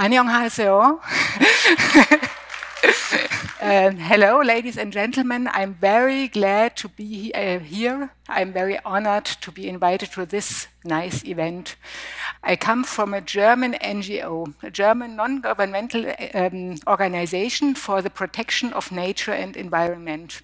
안녕하세요. uh, hello, ladies and gentlemen. I'm very glad to be uh, here. I'm very honored to be invited to this nice event. I come from a German NGO, a German non governmental um, organization for the protection of nature and environment.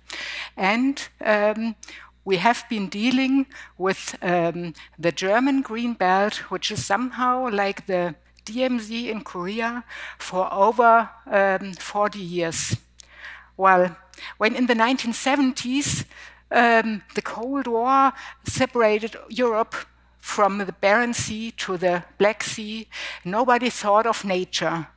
And um, we have been dealing with um, the German Green Belt, which is somehow like the DMZ in Korea for over um, 40 years. Well, when in the 1970s um, the Cold War separated Europe from the Barents Sea to the Black Sea, nobody thought of nature.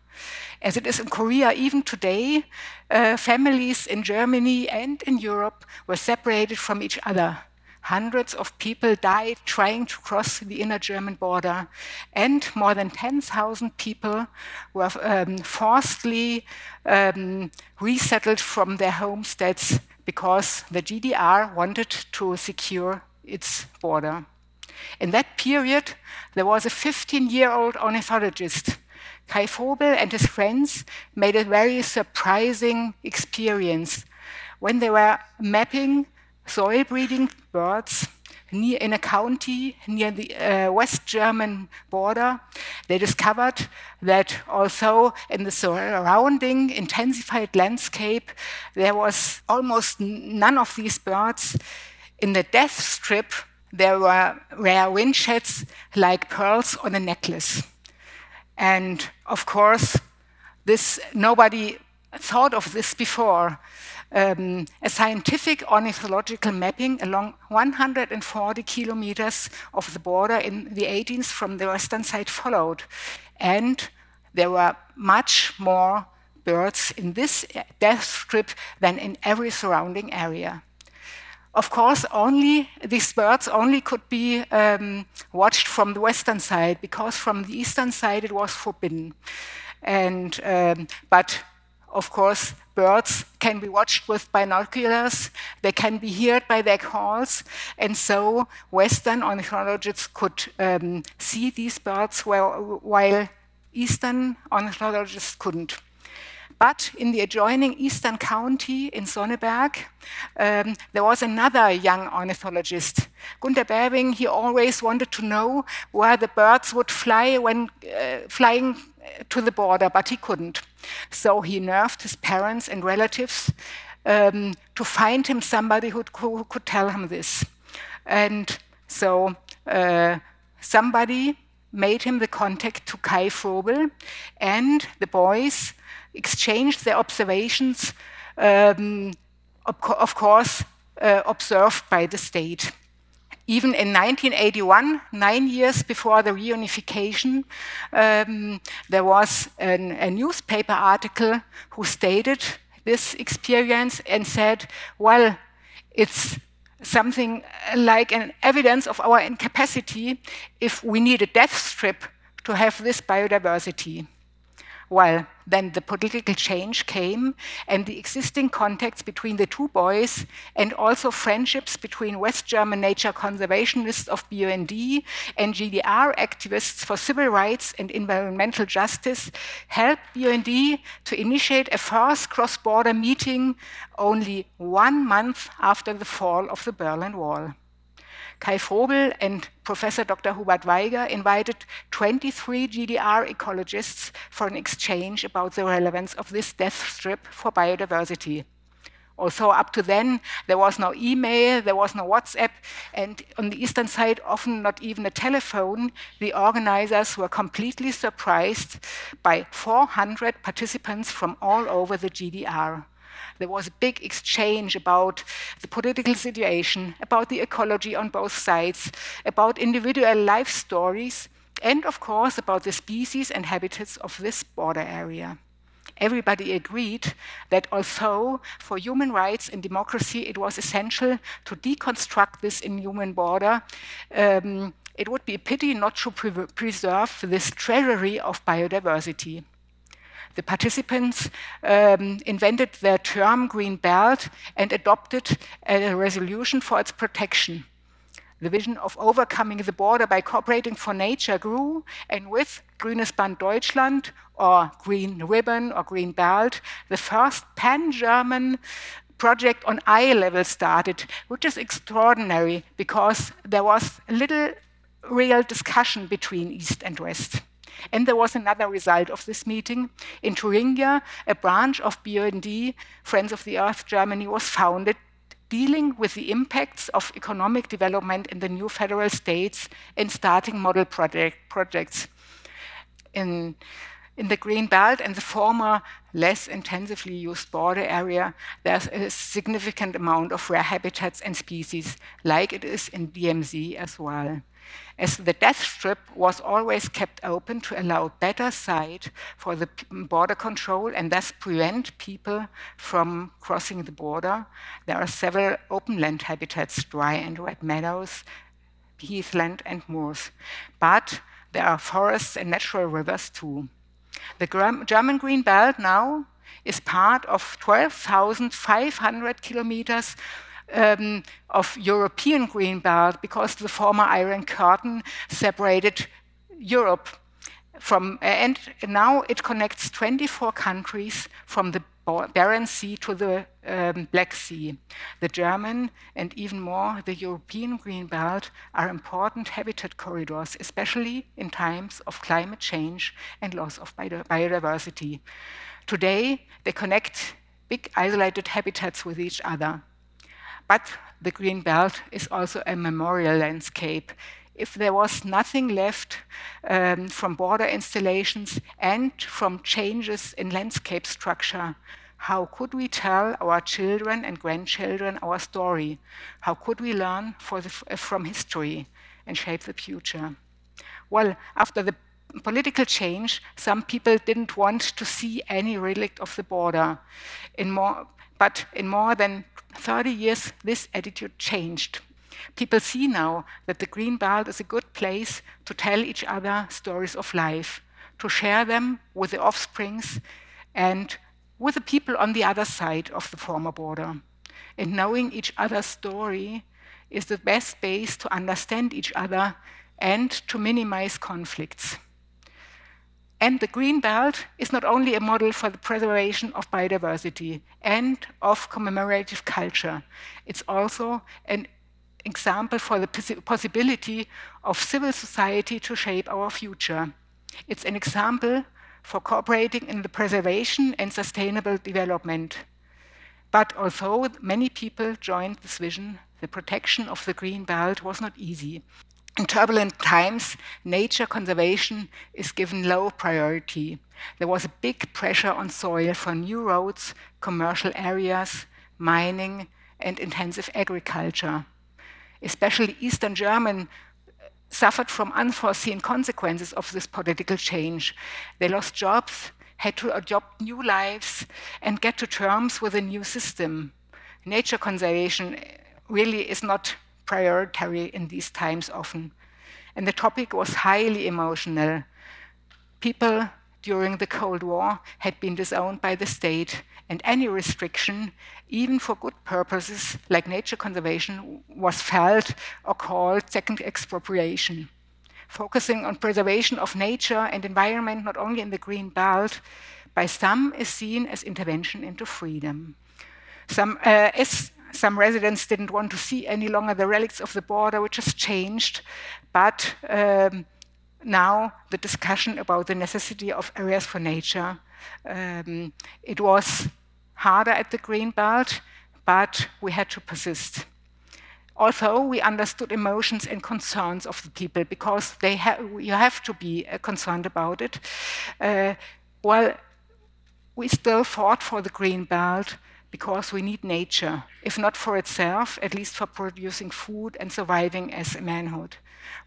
As it is in Korea, even today, uh, families in Germany and in Europe were separated from each other. Hundreds of people died trying to cross the inner German border, and more than 10,000 people were um, forcibly um, resettled from their homesteads because the GDR wanted to secure its border. In that period, there was a 15 year old ornithologist. Kai Frobel and his friends made a very surprising experience when they were mapping soil breeding birds near, in a county near the uh, West German border. They discovered that although in the surrounding intensified landscape there was almost none of these birds, in the death strip there were rare whinchats like pearls on a necklace. And of course, this nobody thought of this before um, a scientific ornithological mapping along 140 kilometers of the border in the 18th from the western side followed. And there were much more birds in this death strip than in every surrounding area. Of course, only these birds only could be um, watched from the western side because from the eastern side it was forbidden. And um, but of course, birds can be watched with binoculars, they can be heard by their calls, and so Western ornithologists could um, see these birds while, while Eastern ornithologists couldn't. But in the adjoining Eastern County in Sonneberg, um, there was another young ornithologist. Gunter Berwing, he always wanted to know where the birds would fly when uh, flying to the border, but he couldn't. So he nerved his parents and relatives um, to find him somebody who, could tell him this. And so uh, somebody made him the contact to Kai Frobel, and the boys exchanged their observations, um, of, of, course, uh, observed by the state. Even in 1981, nine years before the reunification, um, there was an, a newspaper article who stated this experience and said, well, it's something like an evidence of our incapacity if we need a death strip to have this biodiversity. Well, then the political change came, and the existing contacts between the two boys, and also friendships between West German nature conservationists of BUND and GDR activists for civil rights and environmental justice, helped BUND to initiate a first cross border meeting only one month after the fall of the Berlin Wall. Kai Frobel and Professor Dr. Hubert Weiger invited 23 GDR ecologists for an exchange about the relevance of this death strip for biodiversity. Also, up to then, there was no email, there was no WhatsApp, and on the eastern side, often not even a telephone. The organizers were completely surprised by 400 participants from all over the GDR. There was a big exchange about the political situation, about the ecology on both sides, about individual life stories, and of course about the species and habitats of this border area. Everybody agreed that although for human rights and democracy it was essential to deconstruct this inhuman border, um, it would be a pity not to pre preserve this treasury of biodiversity. The participants um, invented the term green belt and adopted a resolution for its protection. the vision of overcoming the border by cooperating for nature grew, and with Grünes Band Deutschland, or Green Ribbon, or Green Belt, the first pan German project on eye level started, which is extraordinary because there was little real discussion between East and West. And there was another result of this meeting. In Thuringia, a branch of BUND, Friends of the Earth Germany, was founded dealing with the impacts of economic development in the new federal states and starting model project, projects. In, in the Green Belt and the former less intensively used border area, there's a significant amount of rare habitats and species, like it is in DMZ as well as the death strip was always kept open to allow better sight for the border control and thus prevent people from crossing the border. There are several open land habitats, dry and wet meadows, heathland, and moors. But there are forests and natural rivers too. The German Green Belt now is part of 12,500 kilometers um, of European green belt because the former Iron Curtain separated Europe from, and now it connects 24 countries from the Barents Sea to the um, Black Sea. The German and even more the European green belt are important habitat corridors, especially in times of climate change and loss of biodiversity. Today, they connect big isolated habitats with each other. But the green belt is also a memorial landscape. If there was nothing left um, from border installations and from changes in landscape structure, how could we tell our children and grandchildren our story? How could we learn the, from history and shape the future? Well, after the political change, some people didn't want to see any relic of the border. In more, but in more than 30 years, this attitude changed. People see now that the Green Belt is a good place to tell each other stories of life, to share them with the offsprings and with the people on the other side of the former border. And knowing each other's story is the best base to understand each other and to minimize conflicts. And the Green Belt is not only a model for the preservation of biodiversity and of commemorative culture, it's also an example for the possibility of civil society to shape our future. It's an example for cooperating in the preservation and sustainable development. But although many people joined this vision, the protection of the Green Belt was not easy. In turbulent times, nature conservation is given low priority. There was a big pressure on soil for new roads, commercial areas, mining, and intensive agriculture. Especially Eastern German uh, suffered from unforeseen consequences of this political change. They lost jobs, had to adopt new lives, and get to terms with a new system. Nature conservation uh, really is not priority in these times often. And the topic was highly emotional. People during the Cold War had been disowned by the state, and any restriction, even for good purposes like nature conservation, was felt or called second expropriation. Focusing on preservation of nature and environment, not only in the Green Belt, by some is seen as intervention into freedom. Some, uh, as some residents didn't want to see any longer the relics of the border, which has changed. But um, now the discussion about the necessity of areas for nature, um, it was harder at the Green Belt, but we had to persist. Although we understood emotions and concerns of the people, because they ha you have to be uh, concerned about it, uh, well, we still fought for the Green Belt because we need nature, if not for itself, at least for producing food and surviving as a manhood.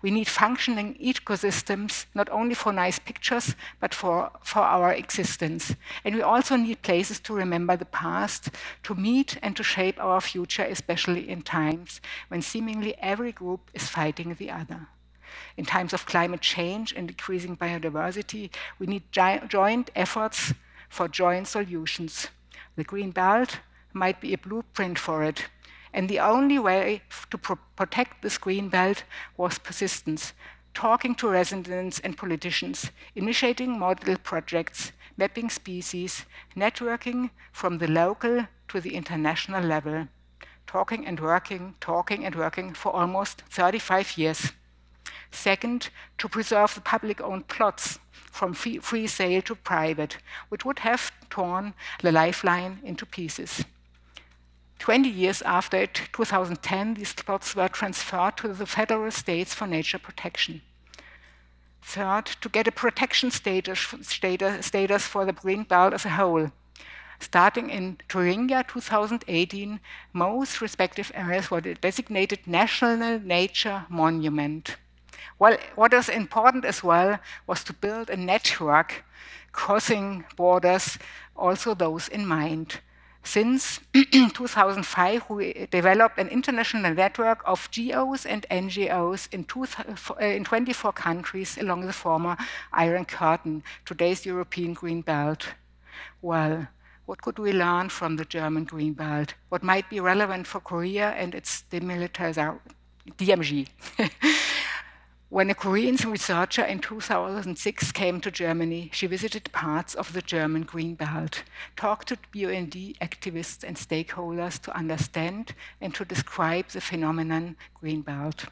We need functioning ecosystems, not only for nice pictures, but for, for our existence. And we also need places to remember the past, to meet and to shape our future, especially in times when seemingly every group is fighting the other. In times of climate change and decreasing biodiversity, we need joint efforts for joint solutions the Green Belt might be a blueprint for it. And the only way to pro protect this green belt was persistence, talking to residents and politicians, initiating model projects, mapping species, networking from the local to the international level, talking and working, talking and working for almost 35 years. Second, to preserve the public owned plots from free, free sale to private, which would have torn the lifeline into pieces. 20 years after it, 2010, these plots were transferred to the federal states for nature protection. Third, to get a protection status, status for the green belt as a whole. Starting in Thuringia 2018, most respective areas were designated National Nature Monument. Well, what is important as well was to build a network crossing borders, also those in mind. Since 2005, we developed an international network of GOs and NGOs in, two, uh, in 24 countries along the former Iron Curtain, today's European Green Belt. Well, what could we learn from the German Green Belt? What might be relevant for Korea and its demilitarization? DMZ. When a Korean researcher in 2006 came to Germany, she visited parts of the German Green Belt, talked to BUND activists and stakeholders to understand and to describe the phenomenon Green Belt.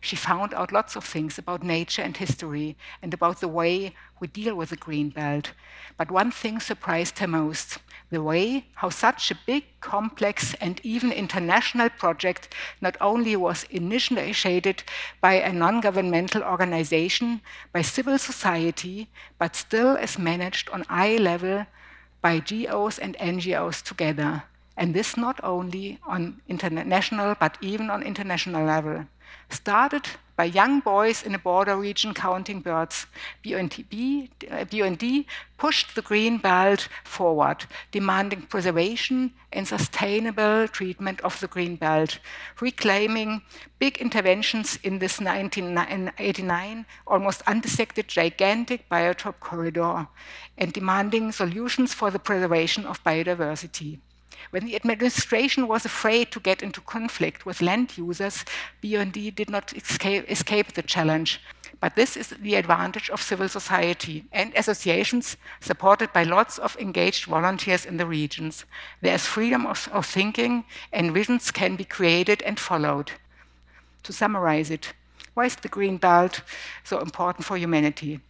She found out lots of things about nature and history and about the way we deal with the Green Belt. But one thing surprised her most the way how such a big, complex, and even international project not only was initiated by a non governmental organization, by civil society, but still is managed on eye level by GOs and NGOs together. And this not only on international, but even on international level started by young boys in a border region counting birds. BUND, pushed the green belt forward, demanding preservation and sustainable treatment of the green belt, reclaiming big interventions in this 1989 almost undissected gigantic biotop corridor, and demanding solutions for the preservation of biodiversity. When the administration was afraid to get into conflict with land users, BUND did not escape, escape the challenge. But this is the advantage of civil society and associations supported by lots of engaged volunteers in the regions. There is freedom of, of thinking, and visions can be created and followed. To summarize it, why is the Green Belt so important for humanity?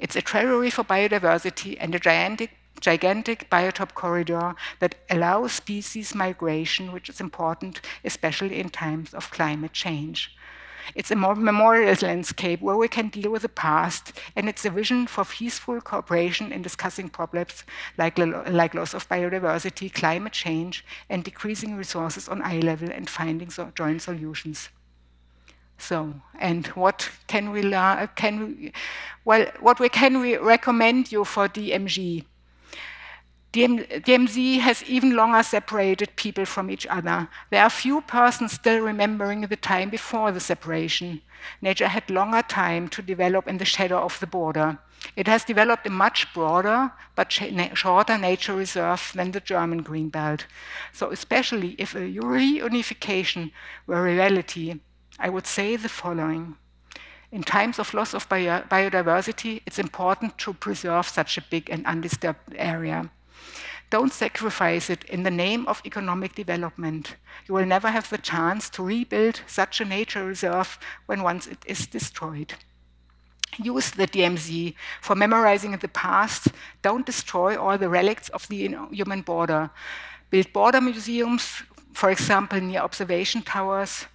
It's a treasury for biodiversity and a gigantic gigantic biotop corridor that allows species migration, which is important, especially in times of climate change. It's a more memorial landscape where we can deal with the past, and it's a vision for peaceful cooperation in discussing problems like, like loss of biodiversity, climate change, and decreasing resources on eye level and finding so joint solutions. So, and what can we learn? Can we, well, what we can we recommend you for DMZ? DMZ has even longer separated people from each other. There are few persons still remembering the time before the separation. Nature had longer time to develop in the shadow of the border. It has developed a much broader but shorter nature reserve than the German Green Belt. So, especially if a reunification were a reality, I would say the following. In times of loss of biodiversity, it's important to preserve such a big and undisturbed area. Don't sacrifice it in the name of economic development. You will never have the chance to rebuild such a nature reserve when once it is destroyed. Use the DMZ for memorizing the past. Don't destroy all the relics of the human border. Build border museums, for example, near observation towers.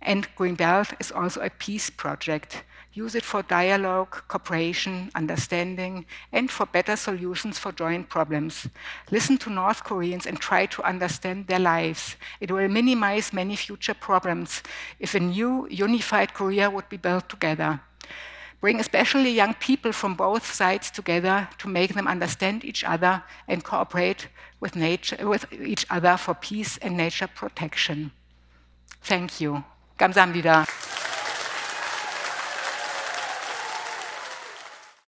And Green Belt is also a peace project Use it for dialogue, cooperation, understanding, and for better solutions for joint problems. Listen to North Koreans and try to understand their lives. It will minimize many future problems if a new unified Korea would be built together. Bring especially young people from both sides together to make them understand each other and cooperate with, nature, with each other for peace and nature protection. Thank you. 감사합니다.